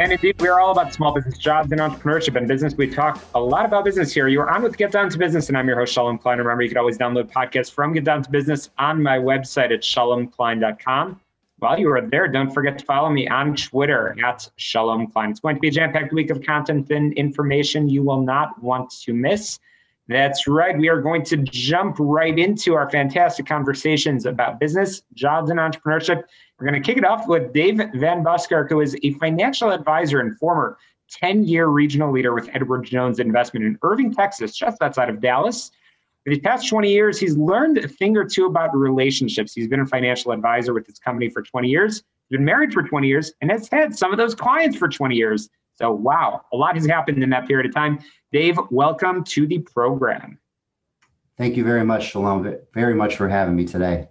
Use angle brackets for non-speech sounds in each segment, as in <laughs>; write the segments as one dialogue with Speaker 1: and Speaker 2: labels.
Speaker 1: And indeed, we are all about small business jobs and entrepreneurship and business. We talk a lot about business here. You are on with Get Down to Business, and I'm your host, Shalom Klein. Remember, you can always download podcasts from Get Down to Business on my website at shalomklein.com. While you are there, don't forget to follow me on Twitter at Shalom Klein. It's going to be a jam packed week of content and information you will not want to miss. That's right. We are going to jump right into our fantastic conversations about business, jobs, and entrepreneurship. We're going to kick it off with Dave Van Buskirk, who is a financial advisor and former 10 year regional leader with Edward Jones Investment in Irving, Texas, just outside of Dallas. For the past 20 years, he's learned a thing or two about relationships. He's been a financial advisor with his company for 20 years, he's been married for 20 years, and has had some of those clients for 20 years. So, wow, a lot has happened in that period of time. Dave, welcome to the program.
Speaker 2: Thank you very much, Shalom, very much for having me today.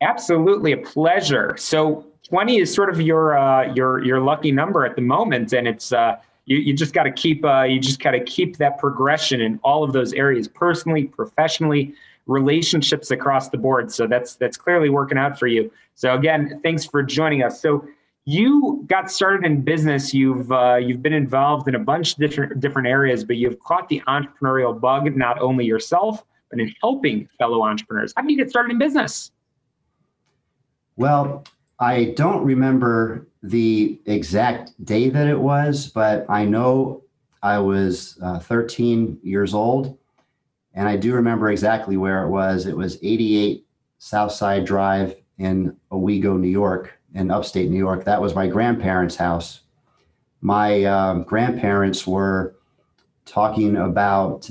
Speaker 1: Absolutely a pleasure. So, 20 is sort of your uh, your your lucky number at the moment, and it's uh, you you just got to keep uh, you just got to keep that progression in all of those areas, personally, professionally, relationships across the board. So that's that's clearly working out for you. So again, thanks for joining us. So you got started in business. You've uh, you've been involved in a bunch of different different areas, but you've caught the entrepreneurial bug not only yourself, but in helping fellow entrepreneurs. How did you get started in business?
Speaker 2: Well, I don't remember the exact day that it was, but I know I was uh, 13 years old, and I do remember exactly where it was. It was 88 Southside Drive in Owego, New York in upstate New York. That was my grandparents' house. My um, grandparents were talking about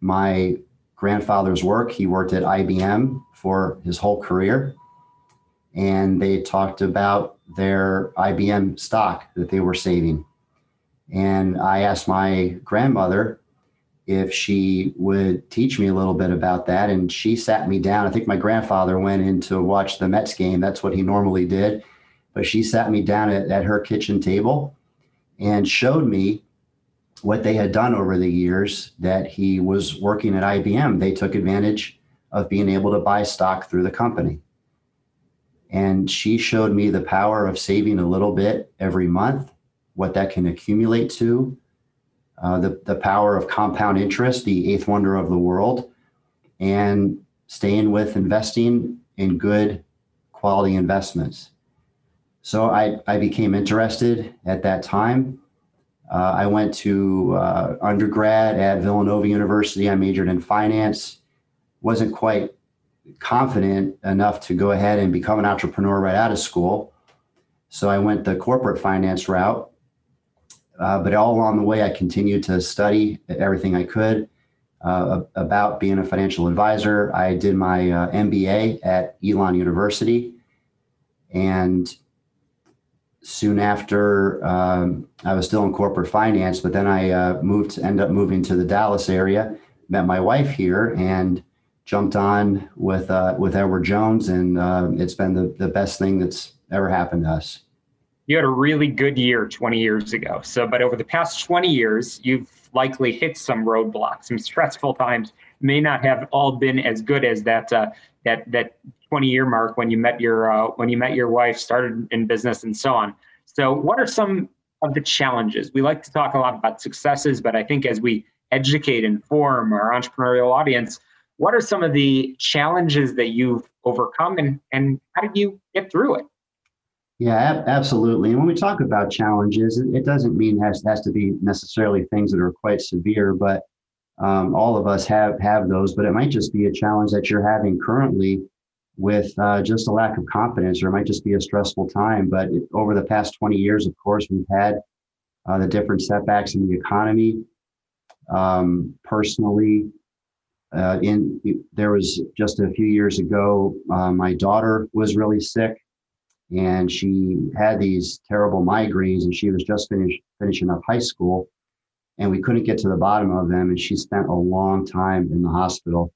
Speaker 2: my grandfather's work. He worked at IBM for his whole career. And they talked about their IBM stock that they were saving. And I asked my grandmother if she would teach me a little bit about that. And she sat me down. I think my grandfather went in to watch the Mets game. That's what he normally did but she sat me down at, at her kitchen table and showed me what they had done over the years that he was working at IBM. They took advantage of being able to buy stock through the company. And she showed me the power of saving a little bit every month, what that can accumulate to, uh, the, the power of compound interest, the eighth wonder of the world, and staying with investing in good quality investments. So I, I became interested at that time. Uh, I went to uh, undergrad at Villanova University. I majored in finance. Wasn't quite confident enough to go ahead and become an entrepreneur right out of school. So I went the corporate finance route. Uh, but all along the way, I continued to study everything I could uh, about being a financial advisor. I did my uh, MBA at Elon University. And soon after um, I was still in corporate finance, but then I uh, moved to end up moving to the Dallas area, met my wife here, and jumped on with uh, with Edward Jones, and uh, it's been the, the best thing that's ever happened to us.
Speaker 1: You had a really good year 20 years ago. So, but over the past 20 years, you've likely hit some roadblocks, some stressful times. May not have all been as good as that uh, that that 20 year mark when you met your uh, when you met your wife, started in business, and so on. So, what are some of the challenges? We like to talk a lot about successes, but I think as we educate, and inform our entrepreneurial audience, what are some of the challenges that you've overcome, and and how did you get through it?
Speaker 2: Yeah, absolutely. And when we talk about challenges, it doesn't mean has has to be necessarily things that are quite severe, but um, all of us have have those. But it might just be a challenge that you're having currently with uh, just a lack of confidence, or it might just be a stressful time. But it, over the past 20 years, of course, we've had uh, the different setbacks in the economy. Um, personally, Uh, in there was just a few years ago, uh, my daughter was really sick, and she had these terrible migraines, and she was just finished finishing up high school, and we couldn't get to the bottom of them, and she spent a long time in the hospital.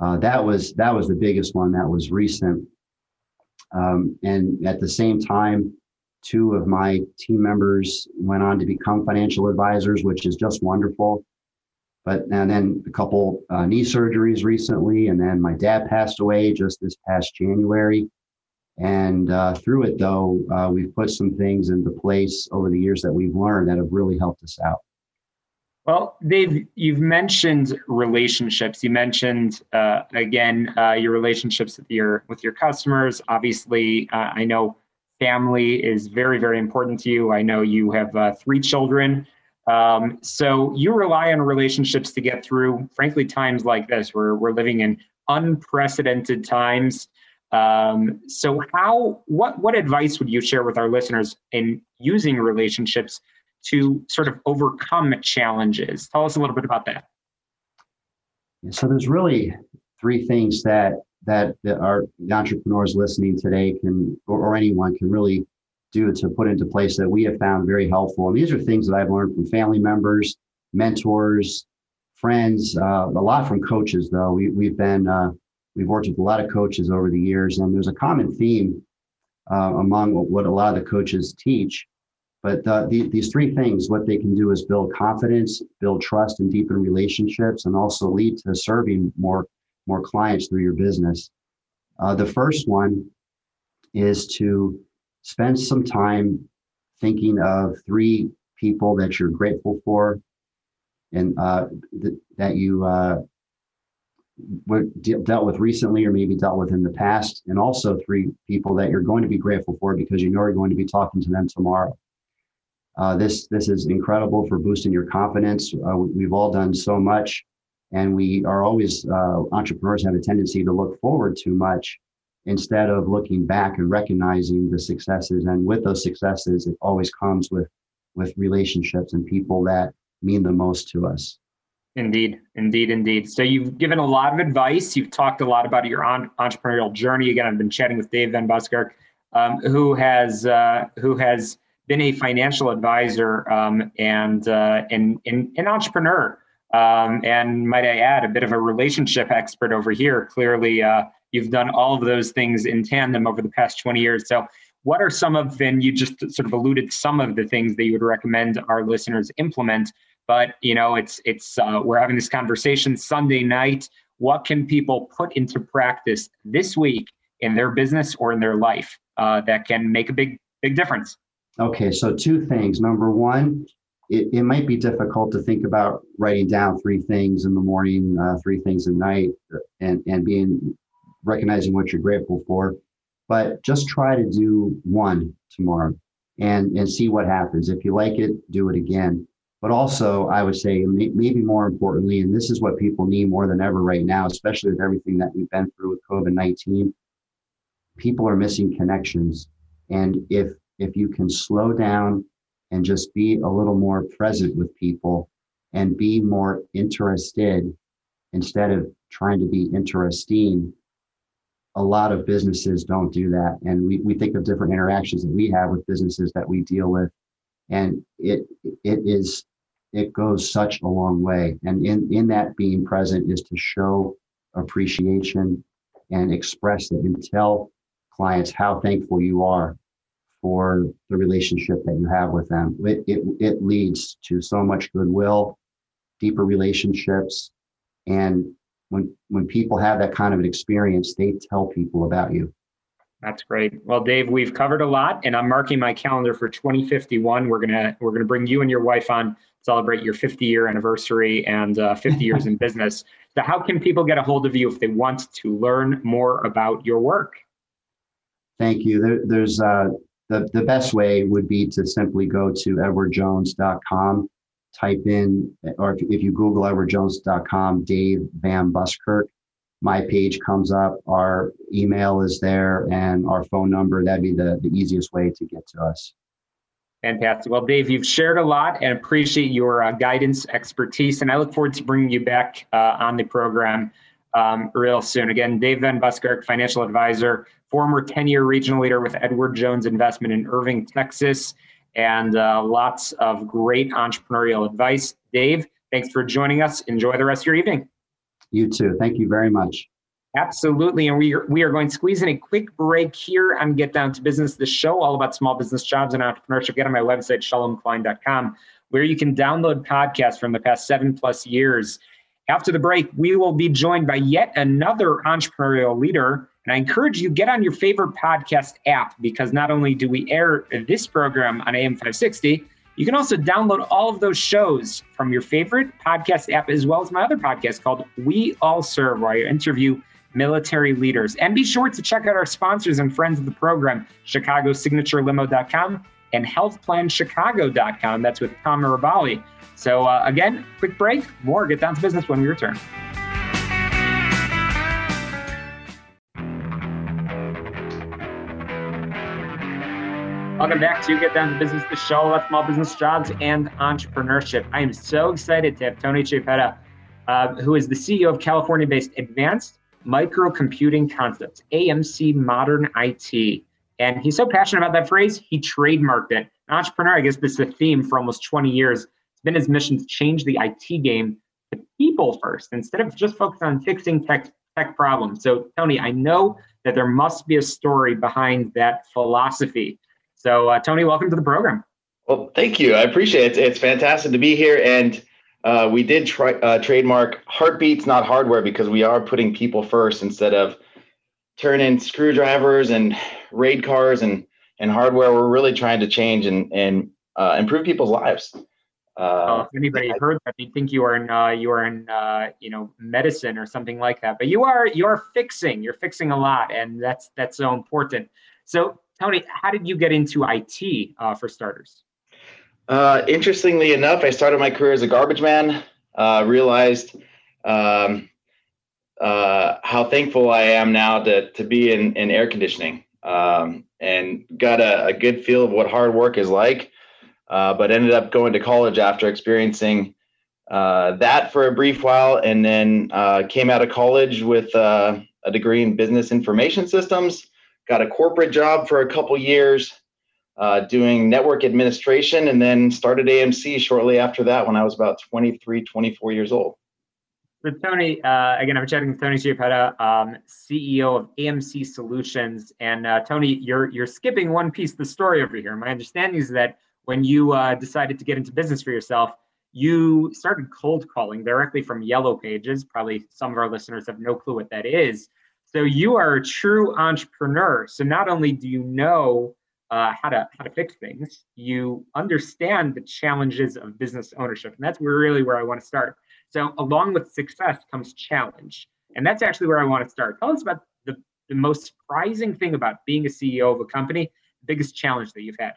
Speaker 2: Uh, that was that was the biggest one that was recent, um, and at the same time, two of my team members went on to become financial advisors, which is just wonderful but and then a couple uh, knee surgeries recently, and then my dad passed away just this past January. And uh, through it, though, uh, we've put some things into place over the years that we've learned that have really helped us out.
Speaker 1: Well, Dave, you've mentioned relationships. You mentioned uh, again uh, your relationships with your with your customers. Obviously, uh, I know family is very very important to you. I know you have three children. Um, so you rely on relationships to get through, frankly, times like this where we're living in unprecedented times. Um, so how what what advice would you share with our listeners in using relationships to sort of overcome challenges? Tell us a little bit about that.
Speaker 2: So there's really three things that that, that our entrepreneurs listening today can or, or anyone can really do to put into place that we have found very helpful. And these are things that I've learned from family members, mentors, friends, uh, a lot from coaches. Though we, we've been uh, we've worked with a lot of coaches over the years, and there's a common theme uh, among what a lot of the coaches teach. But the, the, these three things, what they can do is build confidence, build trust, and deepen relationships, and also lead to serving more more clients through your business. Uh, the first one is to spend some time thinking of three people that you're grateful for and uh, th- that you uh, were de- dealt with recently or maybe dealt with in the past, and also three people that you're going to be grateful for because you know you're going to be talking to them tomorrow. Uh, this this is incredible for boosting your confidence. Uh, we've all done so much, and we are always uh, entrepreneurs have a tendency to look forward too much instead of looking back and recognizing the successes. And with those successes, it always comes with with relationships and people that mean the most to us.
Speaker 1: Indeed, indeed, indeed. So you've given a lot of advice. You've talked a lot about your on, entrepreneurial journey. Again, I've been chatting with Dave Van Buskirk, um, who has uh, who has been a financial advisor um, and, uh, and, and an entrepreneur. Um, and might I add, a bit of a relationship expert over here. Clearly, uh, You've done all of those things in tandem over the past 20 years. So, what are some of, and you just sort of alluded some of the things that you would recommend our listeners implement? But you know, it's it's uh, we're having this conversation Sunday night. What can people put into practice this week in their business or in their life uh, that can make a big big difference?
Speaker 2: Okay, so two things. Number one, it, it might be difficult to think about writing down three things in the morning, uh, three things at night, and and being recognizing what you're grateful for. But just try to do one tomorrow and, and see what happens. If you like it, do it again. But also, I would say, maybe more importantly, and this is what people need more than ever right now, especially with everything that we've been through with COVID 19, people are missing connections. And if if you can slow down and just be a little more present with people and be more interested instead of trying to be interesting, a lot of businesses don't do that. And we, we think of different interactions that we have with businesses that we deal with. And it it is it goes such a long way. And in, in that being present is to show appreciation and express it and tell clients how thankful you are for the relationship that you have with them. It, it, it leads to so much goodwill, deeper relationships, and when when people have that kind of an experience, they tell people about you.
Speaker 1: That's great. Well, Dave, we've covered a lot, and I'm marking my calendar for 2051. We're gonna we're gonna bring you and your wife on celebrate your 50 year anniversary and uh, 50 years in <laughs> business. So, how can people get a hold of you if they want to learn more about your work?
Speaker 2: Thank you. There, there's uh, the the best way would be to simply go to edwardjones.com type in, or if, if you Google edwardjones.com, Dave Van Buskirk, my page comes up. Our email is there and our phone number. That'd be the, the easiest way to get to us.
Speaker 1: Fantastic. Well, Dave, you've shared a lot and appreciate your uh, guidance, expertise, and I look forward to bringing you back uh, on the program um, real soon. Again, Dave Van Buskirk, financial advisor, former 10 year regional leader with Edward Jones Investment in Irving, Texas, and uh, lots of great entrepreneurial advice. Dave, thanks for joining us. Enjoy the rest of your evening.
Speaker 2: You too. Thank you very much.
Speaker 1: Absolutely. And we are, we are going to squeeze in a quick break here on Get Down to Business, the show all about small business jobs and entrepreneurship. Get on my website, shalomklein.com, where you can download podcasts from the past seven plus years. After the break, we will be joined by yet another entrepreneurial leader. And I encourage you get on your favorite podcast app because not only do we air this program on AM 560, you can also download all of those shows from your favorite podcast app, as well as my other podcast called We All Serve, where I interview military leaders. And be sure to check out our sponsors and friends of the program, ChicagoSignatureLimo.com and HealthPlanChicago.com. That's with Tom Mirabali. So, uh, again, quick break. More Get Down to Business when we return. Welcome back to Get Down to Business, the show about small business jobs and entrepreneurship. I am so excited to have Tony Chiappetta, uh, who is the CEO of California based Advanced Microcomputing Concepts, AMC Modern IT. And he's so passionate about that phrase, he trademarked it. An entrepreneur, I guess this is a theme for almost 20 years. It's been his mission to change the IT game to people first instead of just focus on fixing tech, tech problems. So, Tony, I know that there must be a story behind that philosophy. So, uh, Tony, welcome to the program.
Speaker 3: Well, thank you. I appreciate it. It's fantastic to be here. And uh, we did try, uh, trademark heartbeats, not hardware, because we are putting people first instead of turning screwdrivers and RAID cards and and hardware. We're really trying to change and and uh, improve people's lives.
Speaker 1: Uh, if anybody heard that, you'd think you are in uh, you are in uh, you know medicine or something like that. But you are you are fixing. You're fixing a lot, and that's that's so important. So, Tony, how did you get into IT uh, for starters?
Speaker 3: Uh, interestingly enough, I started my career as a garbage man. Uh, realized um, uh, how thankful I am now to to be in, in air conditioning, um, and got a, a, good feel of what hard work is like. Uh, but ended up going to college after experiencing uh, that for a brief while, and then came out of college with a degree in business information systems. Got a corporate job for a couple years uh, doing network administration and then started AMC shortly after that when I was about 23, 24 years old.
Speaker 1: So Tony, uh, again, I'm chatting with Tony Chiappetta, um, CEO of AMC Solutions. And uh, Tony, you're you're skipping one piece of the story over here. My understanding is that when you uh, decided to get into business for yourself, you started cold calling directly from Yellow Pages. Probably some of our listeners have no clue what that is. So you are a true entrepreneur. So not only do you know uh, how to how to fix things. You understand the challenges of business ownership, and that's really where I want to start. So, along with success comes challenge, and that's actually where I want to start. Tell us about the the most surprising thing about being a CEO of a company, the biggest challenge that you've had.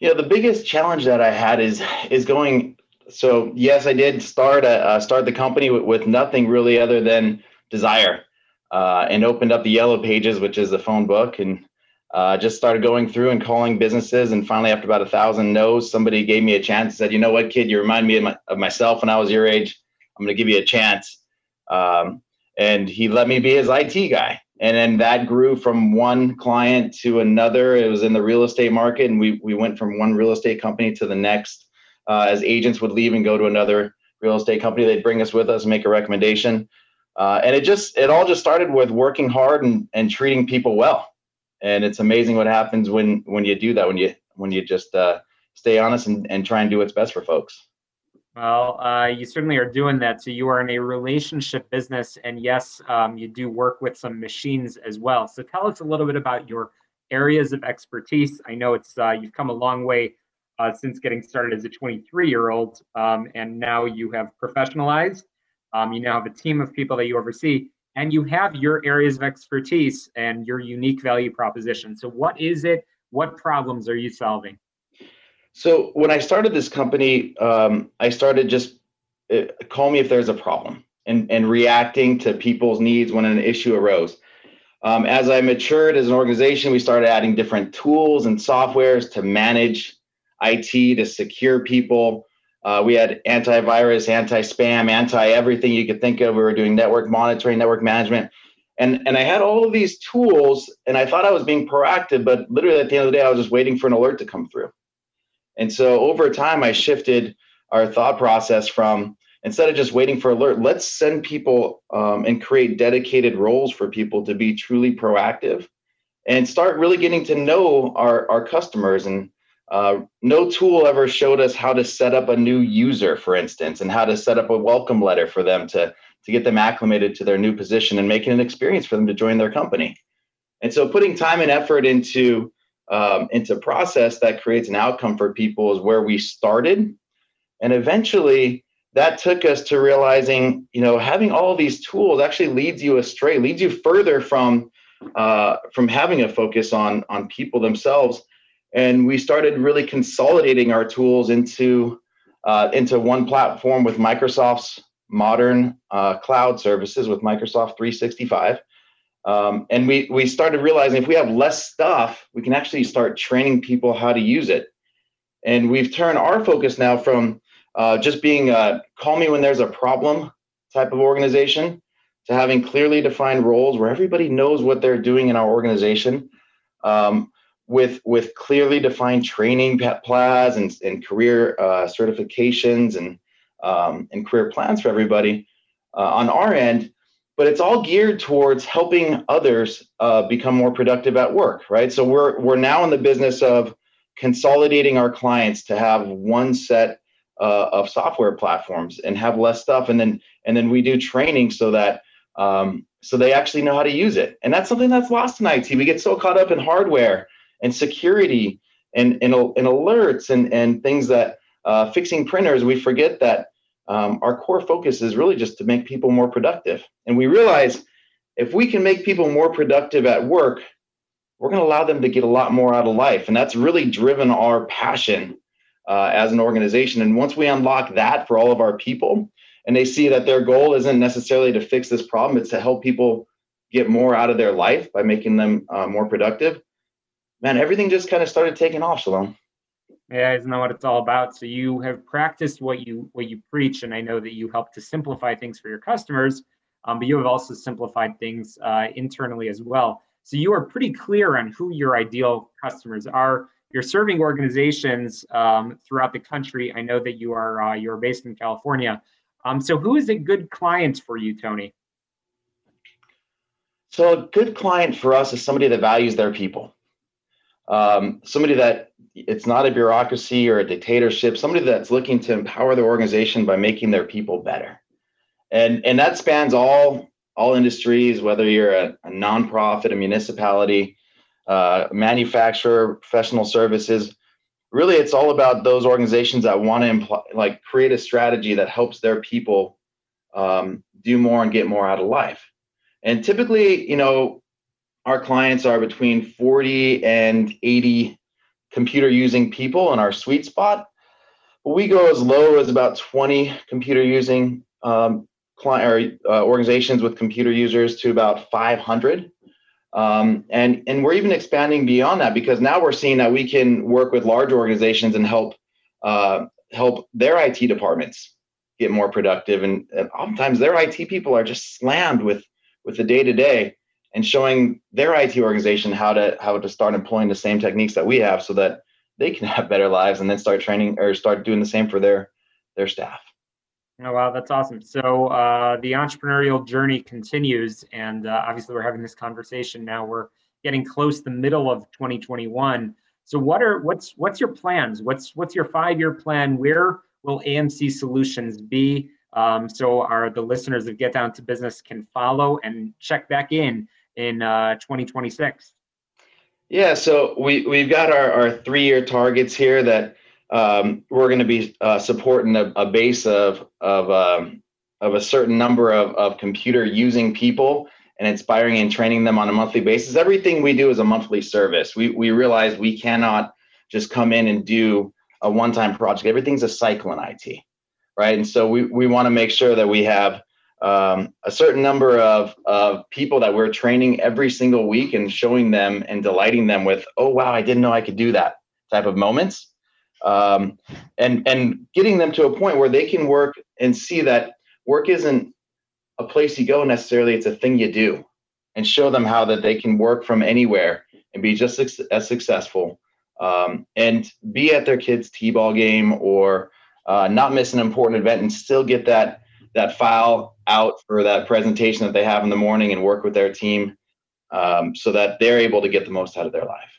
Speaker 3: Yeah, the biggest challenge that I had is is going. So yes, I did start a, uh, start the company with, with nothing really other than desire, uh, and opened up the Yellow Pages, which is the phone book, and uh, just started going through and calling businesses and finally after about a thousand no's somebody gave me a chance and said you know what kid? You remind me of, my, of myself when i was your age. I'm going to give you a chance. Um, and he let me be his it guy. And then that grew from one client to another. It was in the real estate market and we, we went from one real estate company to the next uh, as agents would leave and go to another real estate company. They'd bring us with us and make a recommendation uh, and it just it all just started with working hard and, and treating people well. And it's amazing what happens when when you do that when you when you just uh, stay honest and, and try and do what's best for folks.
Speaker 1: Well uh, you certainly are doing that. So you are in a relationship business and yes um, you do work with some machines as well. So tell us a little bit about your areas of expertise. I know it's uh, you've come a long way uh, since getting started as a 23 year old um, and now you have professionalized um, you now have a team of people that you oversee and you have your areas of expertise and your unique value proposition. So, what is it? What problems are you solving?
Speaker 3: So, when I started this company, um, I started just uh, call me if there's a problem and, and reacting to people's needs when an issue arose. Um, as I matured as an organization, we started adding different tools and softwares to manage IT to secure people. Uh, we had antivirus, anti-spam, anti-everything you could think of. We were doing network monitoring, network management, and and I had all of these tools, and I thought I was being proactive, but literally at the end of the day, I was just waiting for an alert to come through. And so over time, I shifted our thought process from instead of just waiting for alert, let's send people um, and create dedicated roles for people to be truly proactive and start really getting to know our, our customers and uh, no tool ever showed us how to set up a new user, for instance, and how to set up a welcome letter for them to, to get them acclimated to their new position and making an experience for them to join their company. And so putting time and effort into um, into process that creates an outcome for people is where we started. And eventually that took us to realizing, you know, having all these tools actually leads you astray, leads you further from uh, from having a focus on on people themselves and we started really consolidating our tools into uh, into one platform with Microsoft's modern uh, cloud services with Microsoft 365. Um, and we we started realizing if we have less stuff, we can actually start training people how to use it. And we've turned our focus now from uh, just being a call me when there's a problem type of organization to having clearly defined roles where everybody knows what they're doing in our organization. Um, with with clearly defined training plans and, and career uh, certifications and um, and career plans for everybody uh, on our end but it's all geared towards helping others uh, become more productive at work right? So we're we're now in the business of consolidating our clients to have one set uh, of software platforms and have less stuff and then and then we do training so that um, so they actually know how to use it. And that's something that's lost in it we get so caught up in hardware and security and, and, and alerts and, and things that uh, fixing printers, we forget that um, our core focus is really just to make people more productive. And we realize if we can make people more productive at work, we're going to allow them to get a lot more out of life. And that's really driven our passion uh, as an organization. And once we unlock that for all of our people, and they see that their goal isn't necessarily to fix this problem, it's to help people get more out of their life by making them uh, more productive, man, everything just kind of started taking off, Shalom.
Speaker 1: Yeah, isn't that what it's all about? So you have practiced what you what you preach, and I know that you help to simplify things for your customers, um, but you have also simplified things uh, internally as well. So you are pretty clear on who your ideal customers are. You're serving organizations um, throughout the country. I know that you are uh, you're based in California. Um, so who is a good client for you, Tony?
Speaker 3: So a good client for us is somebody that values their people um, somebody that it's not a bureaucracy or a dictatorship, somebody that's looking to empower the organization by making their people better. And, and that spans all, all industries, whether you're a, a nonprofit, a municipality, uh, manufacturer, professional services. Really, it's all about those organizations that want to impl- like create a strategy that helps their people um, do more and get more out of life. And typically, you know, our clients are between 40 and 80 computer using people in our sweet spot. But we go as low as about 20 computer using um, client or uh, organizations with computer users to about 500. Um, and and we're even expanding beyond that because now we're seeing that we can work with large organizations and help uh, help their IT departments get more productive. And, and oftentimes their IT people are just slammed with with the day to day and showing their IT organization how to how to start employing the same techniques that we have so that they can <laughs> have better lives and then start training or start doing the same for their their staff.
Speaker 1: Oh wow, that's awesome. So uh, the entrepreneurial journey continues, and uh, obviously we're having this conversation now. We're getting close to the middle of 2021. So what are what's what's your plans? What's what's your five year plan? Where will AMC Solutions be? Um, so our the listeners of Get Down to Business can follow and check back in in uh, 2026?
Speaker 3: Yeah, so we we've got our, our three year targets here that um, we're going to be uh, supporting a, a, base of of um, of a certain number of, of computer using people and inspiring and training them on a monthly basis. Everything we do is a monthly service. We we realize we cannot just come in and do a one time project. Everything's a cycle in IT, right? And so we we want to make sure that we have um, a certain number of, of people that we're training every single week and showing them and delighting them with, oh, wow, I didn't know I could do that type of moments. um, and and getting them to a point where they can work and see that work isn't a place you go necessarily; it's a thing you do, and show them how that they can work from anywhere and be just as successful um, and be at their kids' t-ball game or uh, not miss an important event and still get that that file out for that presentation that they have in the morning and work with their team um, so that they're able to get the most out of their life.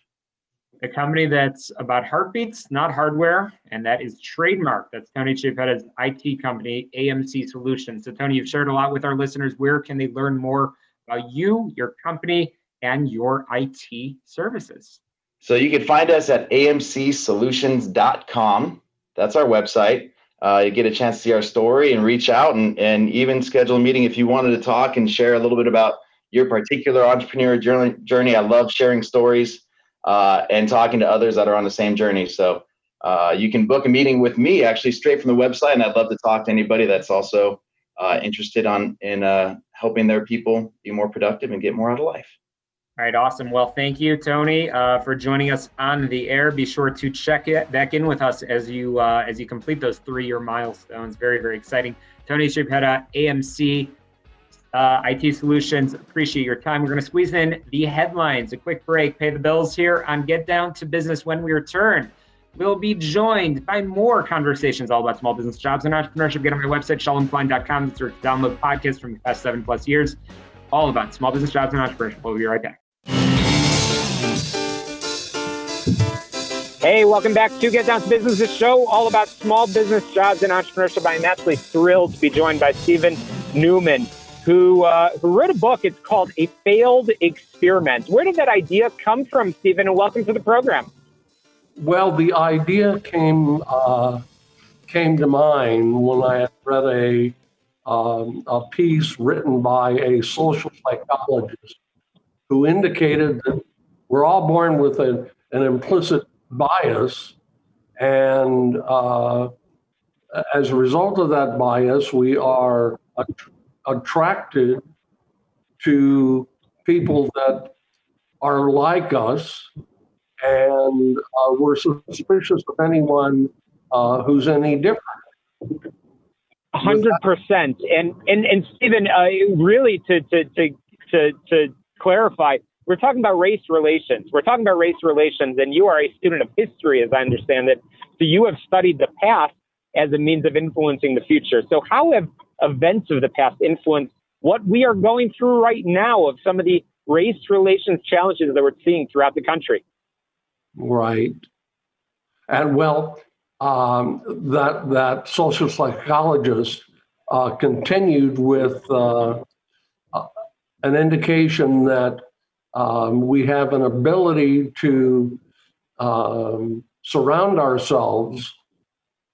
Speaker 1: A company that's about heartbeats, not hardware, and that is Trademark. That's Tony Chiappetta's IT company, AMC Solutions. So, Tony, you've shared a lot with our listeners. Where can they learn more about you, your company, and your IT services?
Speaker 3: So, you can find us at amcsolutions.com. That's our website. Uh, you get a chance to see our story and reach out and, and even schedule a meeting if you wanted to talk and share a little bit about your particular entrepreneur journey. journey. I love sharing stories uh, and talking to others that are on the same journey. So uh, you can book a meeting with me actually straight from the website, and I'd love to talk to anybody that's also uh, interested on in uh, helping their people be more productive and get more out of life.
Speaker 1: All right, awesome. Well, thank you, Tony, uh, for joining us on the air. Be sure to check it back in with us as you uh, as you complete those three-year milestones. Very, very exciting. Tony Chiappetta, AMC uh, IT Solutions. Appreciate your time. We're going to squeeze in the headlines. A quick break. Pay the bills here on Get Down to Business when we return. We'll be joined by more conversations all about small business jobs and entrepreneurship. Get on my website, shalomklein.com, to download podcasts from the past seven plus years, all about small business jobs and entrepreneurship. We'll be right back. Hey, welcome back to Get Down to Business, the show all about small business jobs and entrepreneurship. I'm absolutely thrilled to be joined by Stephen Newman, who, uh, who wrote a book. It's called A Failed Experiment. Where did that idea come from, Stephen? And welcome to the program.
Speaker 4: Well, the idea came uh, came to mind when I read a um, a piece written by a social psychologist who indicated that we're all born with a, an implicit bias. And uh, as a result of that bias, we are att- attracted to people that are like us. And uh, we're suspicious of anyone uh, who's any different.
Speaker 1: hundred percent. And and and Stephen, uh, really to to to to to clarify, we're talking about race relations. We're talking about race relations, and you are a student of history, as I understand it. So you have studied the past as a means of influencing the future. So how have events of the past influenced what we are going through right now of some of the race relations challenges that we're seeing throughout the country?
Speaker 4: Right. And well, um, that that social psychologist uh, continued with uh, uh, an indication that um, we have an ability to um, surround ourselves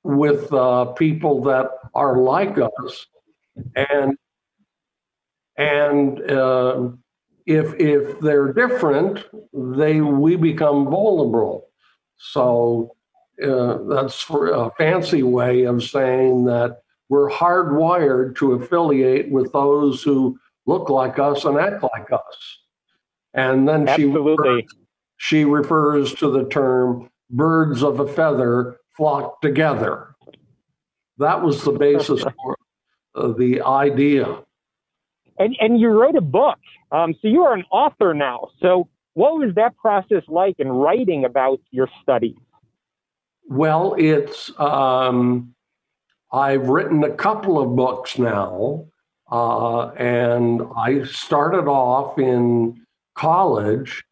Speaker 4: with uh, people that are like us, and and uh, if if they're different, they we become vulnerable. So uh, that's a fancy way of saying that we're hardwired to affiliate with those who look like us and act like us. And then she refers, she refers to the term birds of a feather flock together. That was the basis <laughs> for uh, the idea.
Speaker 1: And, and you wrote a book. Um, so you are an author now. So what was that process like in writing about your studies?
Speaker 4: Well, it's, um, I've written a couple of books now. Uh, and I started off in college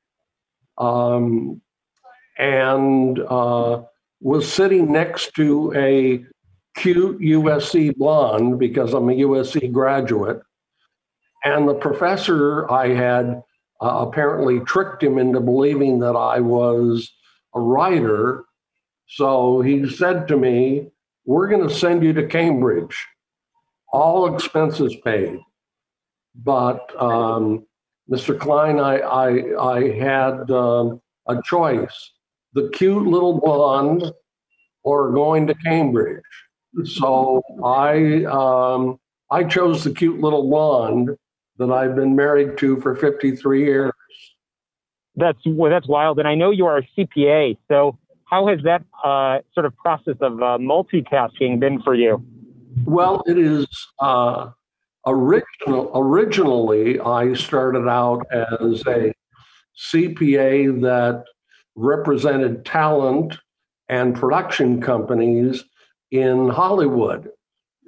Speaker 4: um, and uh, was sitting next to a cute USC blonde because I'm a USC graduate. And the professor I had uh, apparently tricked him into believing that I was a writer. So he said to me, We're going to send you to Cambridge, all expenses paid. But um, Mr. Klein, I, I, I had um, a choice the cute little blonde or going to Cambridge. So I, um, I chose the cute little blonde that I've been married to for 53 years.
Speaker 1: That's well, that's wild. And I know you are a CPA. So how has that uh, sort of process of uh, multitasking been for you?
Speaker 4: Well, it is uh, original. Originally, I started out as a CPA that represented talent and production companies in Hollywood.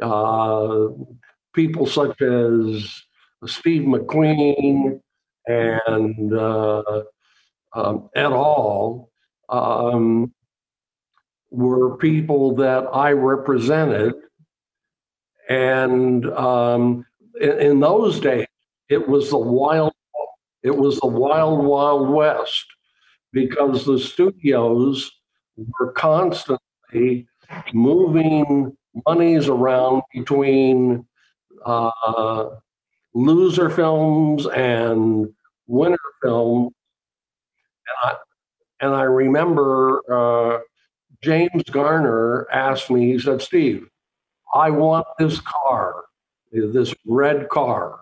Speaker 4: Uh, people such as Steve McQueen and uh, um. Um, were people that I represented. And um, in, in those days, it was the wild, it was the wild, wild west because the studios were constantly moving monies around between uh, loser films and winner films. And I, and I remember uh, James Garner asked me, he said, Steve, I want this car, this red car.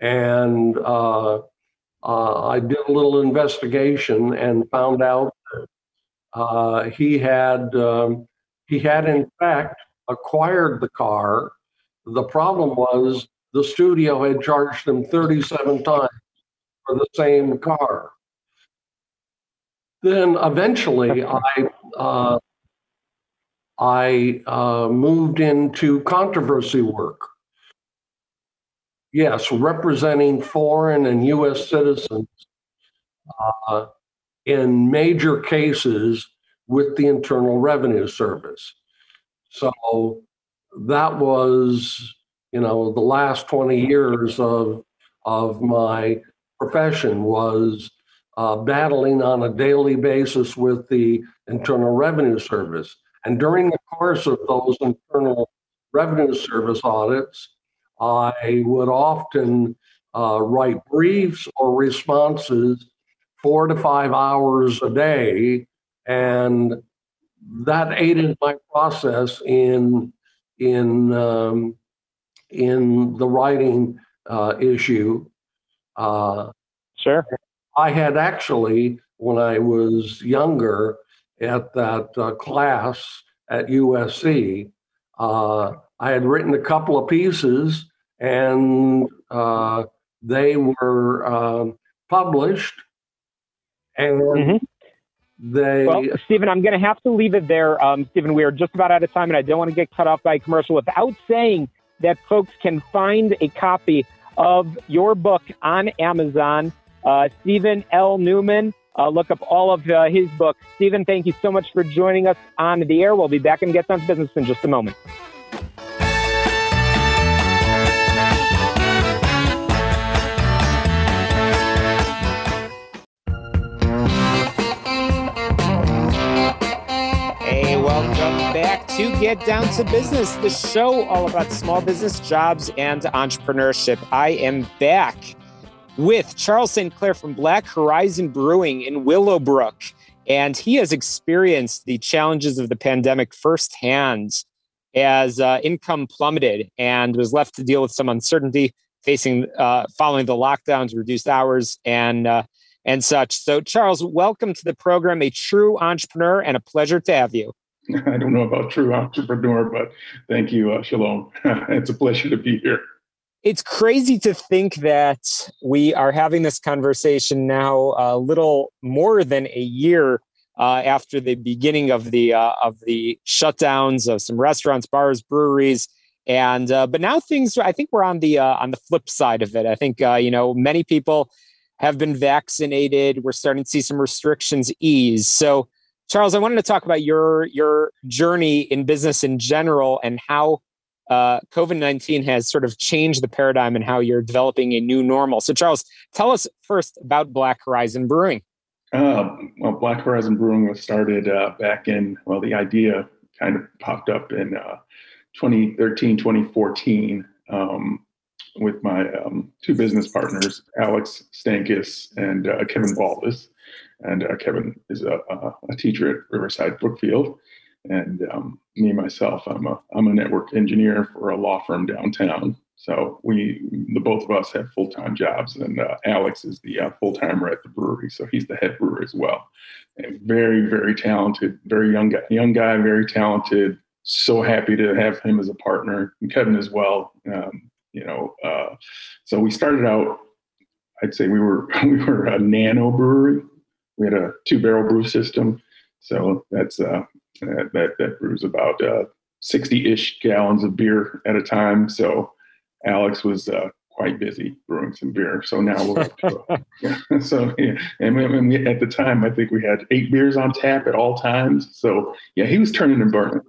Speaker 4: And uh, uh, I did a little investigation and found out that uh, he had um, he had in fact acquired the car. The problem was the studio had charged him 37 times for the same car. Then eventually, I uh, I uh, moved into controversy work. Yes, representing foreign and U.S. citizens uh, in major cases with the Internal Revenue Service. So that was, you know, the last 20 years of of my profession was uh, battling on a daily basis with the Internal Revenue Service. And during the course of those Internal Revenue Service audits, I would often uh, write briefs or responses four to five hours a day. And that aided my process in, in, um, in the writing uh, issue.
Speaker 1: Uh, sure.
Speaker 4: I had actually, when I was younger, at that uh, class at USC, uh, I had written a couple of pieces and uh, they were um, published. And mm-hmm. they.
Speaker 1: Well, Stephen, I'm going to have to leave it there. Um, Stephen, we are just about out of time and I don't want to get cut off by a commercial without saying that folks can find a copy of your book on Amazon. Uh, Stephen L. Newman, uh, look up all of uh, his books. Stephen, thank you so much for joining us on the air. We'll be back and get down to business in just a moment. Hey, welcome back to Get Down to Business, the show all about small business, jobs, and entrepreneurship. I am back with Charles St. Clair from Black Horizon Brewing in Willowbrook. And he has experienced the challenges of the pandemic firsthand as uh, income plummeted and was left to deal with some uncertainty facing uh, following the lockdowns, reduced hours, and uh, and such. So, Charles, welcome to the program. A true entrepreneur, and a pleasure to have you. <laughs>
Speaker 5: I don't know about true entrepreneur, but thank you, uh, Shalom. <laughs> it's a pleasure to be here
Speaker 1: it's crazy to think that we are having this conversation now a little more than a year uh, after the beginning of the uh, of the shutdowns of some restaurants, bars, breweries, and uh, but now things. I think we're on the uh, on the flip side of it. I think uh, you know many people have been vaccinated. We're starting to see some restrictions ease. So, Charles, I wanted to talk about your your journey in business in general and how uh, COVID 19 has sort of changed the paradigm and how you're developing a new normal. So, Charles, tell us first about Black Horizon Brewing.
Speaker 5: Uh, well, Black Horizon Brewing was started uh, back in, well, the idea kind of popped up in uh, 2013, 2014 um, with my um, two business partners, Alex Stankus and uh, Kevin Baldus. And uh, Kevin is a, a, teacher at Riverside Brookfield. And um, me myself, I'm a I'm a network engineer for a law firm downtown. So we, the both of us, have full time jobs, and uh, Alex is the uh, full timer at the brewery, so he's the head brewer as well. And very, very talented, very young guy, young guy, very talented. So happy to have him as a partner, and Kevin as well. Um, you know, uh, so we started out. I'd say we were <laughs> we were a nano brewery. We had a two barrel brew system, so that's uh, that that brews about uh, 60-ish gallons of beer at a time. So Alex was uh, quite busy brewing some beer. So now we're yeah. <laughs> <laughs> so yeah. and, we, and we, at the time I think we had eight beers on tap at all times. So yeah, he was turning and burning.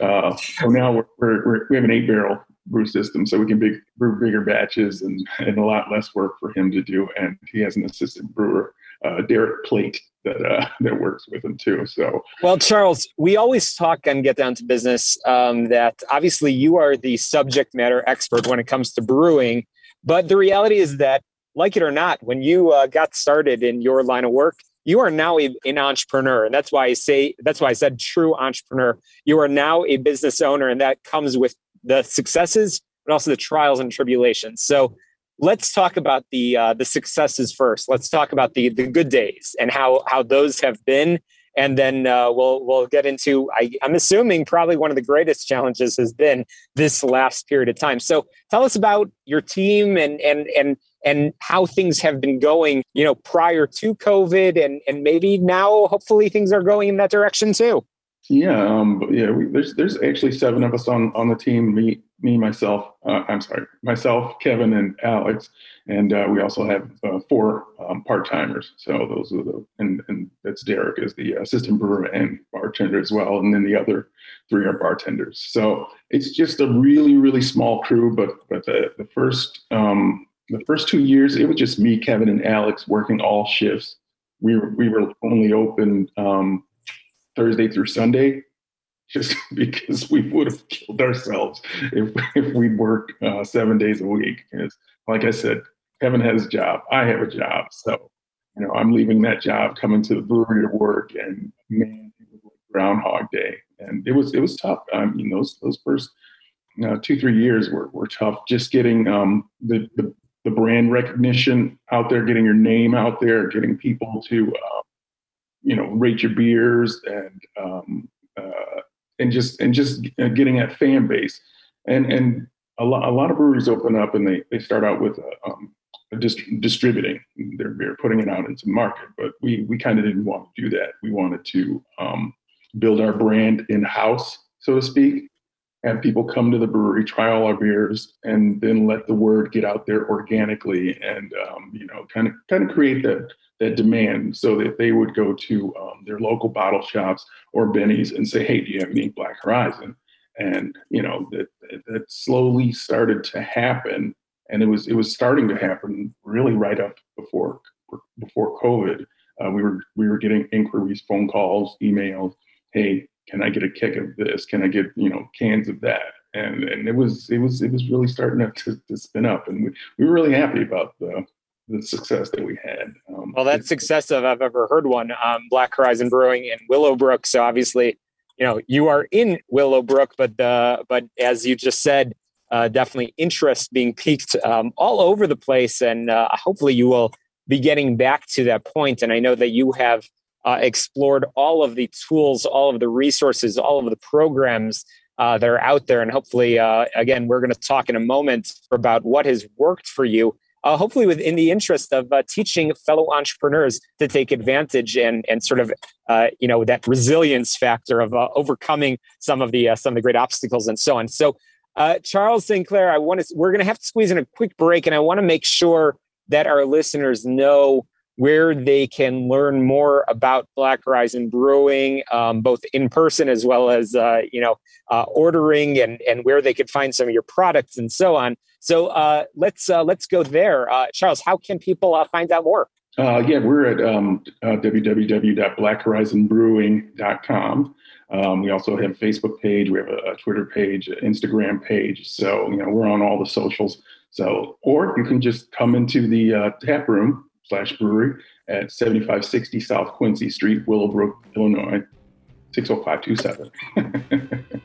Speaker 5: Uh, so now we're, we're, we're, we have an eight barrel brew system, so we can big, brew bigger batches and, and a lot less work for him to do. And he has an assistant brewer, uh, Derek Plate, that uh, that works with him too. So,
Speaker 1: well, Charles, we always talk and get down to business um, that obviously you are the subject matter expert when it comes to brewing, but the reality is that, like it or not, when you uh, got started in your line of work, you are now a, an entrepreneur, and that's why I say that's why I said true entrepreneur. You are now a business owner, and that comes with the successes, but also the trials and tribulations. So let's talk about the uh, the successes first. Let's talk about the the good days and how how those have been, and then uh, we'll we'll get into. I, I'm assuming probably one of the greatest challenges has been this last period of time. So tell us about your team and and and and how things have been going. You know, prior to COVID, and and maybe now hopefully things are going in that direction too.
Speaker 5: Yeah, um, yeah. We, there's there's actually seven of us on on the team. Me, me, myself. Uh, I'm sorry, myself, Kevin, and Alex, and uh, we also have uh, four um, part timers. So those are the and and that's Derek is the assistant brewer and bartender as well, and then the other three are bartenders. So it's just a really really small crew. But but the the first um, the first two years it was just me, Kevin, and Alex working all shifts. We were we were only open. Um, Thursday through Sunday, just <laughs> because we would have killed ourselves if, if we worked uh, seven days a week. Because, like I said, Kevin has a job, I have a job, so you know I'm leaving that job, coming to the brewery to work, and man, it was like Groundhog Day, and it was it was tough. I mean, those those first two three years were were tough. Just getting um, the, the the brand recognition out there, getting your name out there, getting people to uh, you know rate your beers and um, uh, and just and just getting that fan base. And and a lot a lot of breweries open up and they they start out with a, um, a dist- distributing their beer putting it out into the market. But we we kind of didn't want to do that. We wanted to um, build our brand in house so to speak have people come to the brewery, try all our beers, and then let the word get out there organically, and um, you know, kind of kind of create that that demand, so that they would go to um, their local bottle shops or Binny's and say, "Hey, do you have any Black Horizon?" And you know, that that slowly started to happen, and it was it was starting to happen really right up before before COVID. Uh, we were we were getting inquiries, phone calls, emails. Hey, can I get a kick of this? Can I get you know cans of that? And and it was it was it was really starting to, to spin up, and we, we were really happy about the the success that we had.
Speaker 1: Um, well, that's successive. I've ever heard one. Um, Black Horizon Brewing in Willowbrook. So obviously, you know, you are in Willowbrook, but the but as you just said, uh, definitely interest being piqued um, all over the place, and uh, hopefully you will be getting back to that point. And I know that you have uh, explored all of the tools, all of the resources, all of the programs uh, that are out there. And hopefully, uh, again, we're going to talk in a moment about what has worked for you. Uh, hopefully, within the interest of uh, teaching fellow entrepreneurs to take advantage and and sort of uh, you know that resilience factor of overcoming some of the some of the great obstacles and so on. So, Charles Sinclair, I want to we're going to have to squeeze in a quick break, and I want to make sure that our listeners know where they can learn more about Black Horizon Brewing, um, both in person as well as uh, you know uh, ordering and and where they could find some of your products and so on. So uh, let's uh, let's go there, uh, Charles. How can people uh, find out more?
Speaker 5: yeah, we're at um, www.blackhorizonbrewing.com. Um, we also have a Facebook page. We have a, a Twitter page, Instagram page. So you know we're on all the socials. So or you can just come into the tap room slash brewery at 7560 South Quincy Street, Willowbrook, Illinois, 60527. <laughs>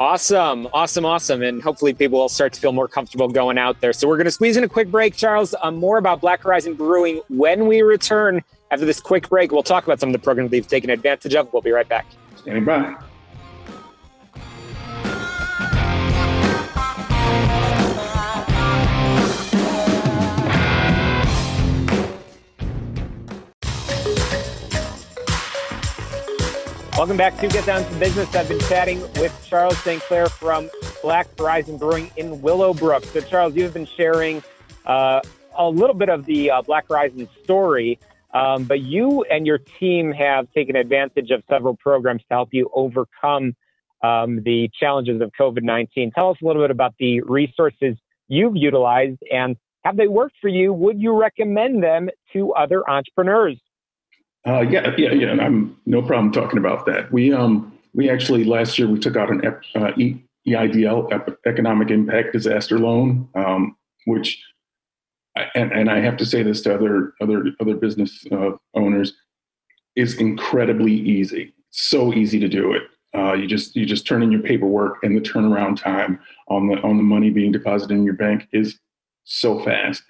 Speaker 1: Awesome, awesome, awesome. And hopefully people will start to feel more comfortable going out there. So we're going to squeeze in a quick break. Charles, um, more about Black Horizon Brewing when we return. After this quick break, we'll talk about some of the programs they've taken advantage of. We'll be right back.
Speaker 5: Stand by.
Speaker 1: Welcome back to Get Down to Business. I've been chatting with Charles St. Clair from Black Horizon Brewing in Willowbrook. So, Charles, you've been sharing uh, a little bit of the uh, Black Horizon story, um, but you and your team have taken advantage of several programs to help you overcome um, the challenges of COVID 19. Tell us a little bit about the resources you've utilized and have they worked for you? Would you recommend them to other entrepreneurs?
Speaker 5: Uh, yeah, yeah, yeah. And I'm no problem talking about that. We um we actually last year we took out an uh, EIDL economic impact disaster loan, um, which and, and I have to say this to other other other business uh, owners is incredibly easy. So easy to do it. Uh, you just you just turn in your paperwork, and the turnaround time on the on the money being deposited in your bank is so fast.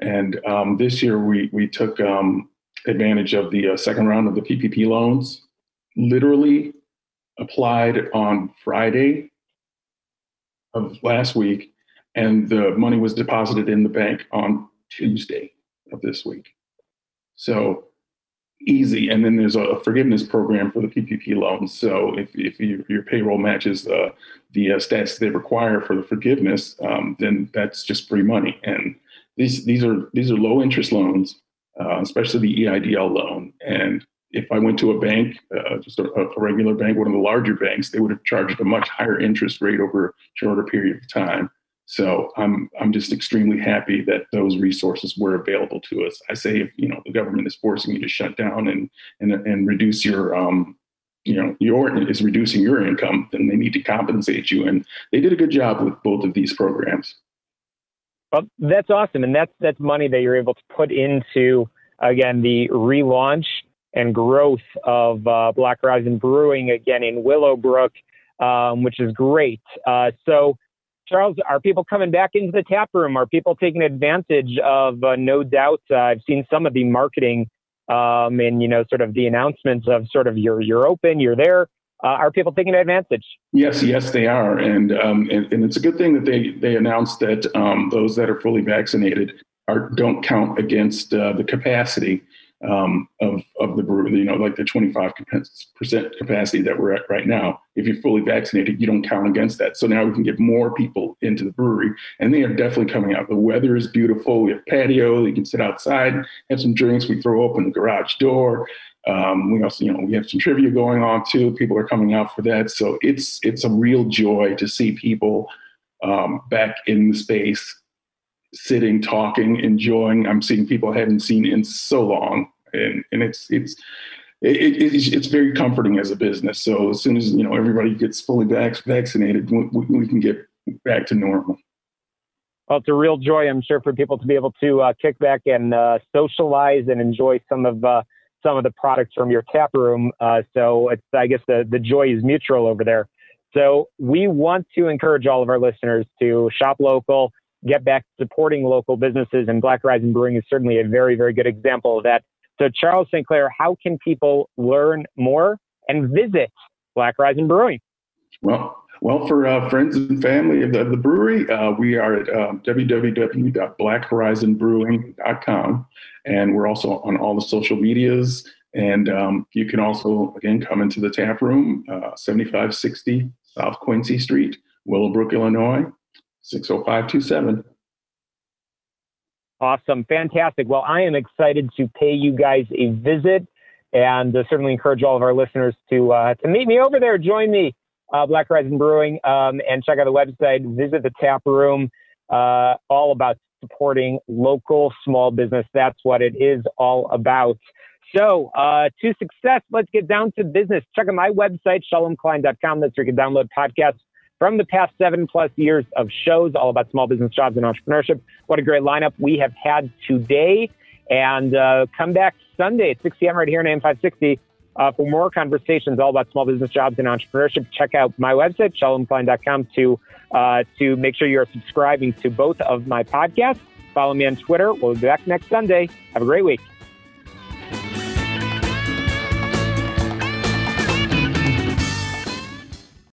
Speaker 5: And um, this year we we took um, advantage of the uh, second round of the PPP loans. Literally applied on Friday of last week, and the money was deposited in the bank on Tuesday of this week. So easy. And then there's a forgiveness program for the PPP loans. So if, if you, your payroll matches uh, the uh, stats they require for the forgiveness, um, then that's just free money. And these these are these are low interest loans uh, especially the EIDL loan. And if I went to a bank, uh, just a, a, regular bank, one of the larger banks, they would have charged a much higher interest rate over a shorter period of time. So I'm I'm just extremely happy that those resources were available to us. I say if you know the government is forcing you to shut down and and and reduce your um, you know your is reducing your income, then they need to compensate you. And they did a good job with both of these programs.
Speaker 1: Well, that's awesome, and that's that's money that you're able to put into again the relaunch and growth of uh, Black Horizon Brewing again in Willowbrook, um, which is great. Uh, so, Charles, are people coming back into the tap room? Are people taking advantage of? Uh, no doubt, uh, I've seen some of the marketing um, and you know sort of the announcements of sort of you're you're open, you're there uh, are people taking advantage?
Speaker 5: Yes, yes, they are, and um, and, and, it's a good thing that they they announced that um, those that are fully vaccinated are don't count against uh, the capacity um, of of the brewery. You know, like the twenty five percent capacity that we're at right now. If you're fully vaccinated, you don't count against that. So now we can get more people into the brewery, and they are definitely coming out. The weather is beautiful. We have patio. You can sit outside, have some drinks. We throw open the garage door. Um, we also, you know, we have some trivia going on too. People are coming out for that, so it's it's a real joy to see people um, back in the space, sitting, talking, enjoying. I'm seeing people I haven't seen in so long, and and it's it's. It, it, it's very comforting as a business. So as soon as you know everybody gets fully vac- vaccinated, we, we, can get back to normal.
Speaker 1: Well, it's a real joy, I'm sure, for people to be able to uh, kick back and uh, socialize and enjoy some of uh, some of the products from your tap room. Uh, so it's, I guess the, the joy is mutual over there. So we want to encourage all of our listeners to shop local, get back supporting local businesses, and Black Horizon Brewing is certainly a very, very good example of that. So Charles St. Clair, how can people learn more and visit Black Horizon Brewing?
Speaker 5: Well, well, for uh, friends and family of the, of the brewery, uh, we are at uh, www.blackhorizonbrewing.com. And we're also on all the social medias. And um, you can also, again, come into the tap room, uh, 7560 South Quincy Street, Willowbrook, Illinois, 60527.
Speaker 1: Awesome. Fantastic. Well, I am excited to pay you guys a visit and uh, certainly encourage all of our listeners to, uh, to meet me over there. Join me uh, Black Horizon Brewing, um, and check out the website, visit the tap room, uh, all about supporting local small business. That's what it is all about. So, uh, to success, let's get down to business. Check out my website, shalomklein.com. That's where you can download podcasts from the past seven plus years of shows all about small business jobs and entrepreneurship. What a great lineup we have had today. And uh, come back Sunday at 6 p.m. right here on AM 560 uh, for more conversations all about small business jobs and entrepreneurship, check out my website, shalomklein.com, to, uh, to make sure you're subscribing to both of my podcasts. Follow me on Twitter. We'll be back next Sunday. Have a great week.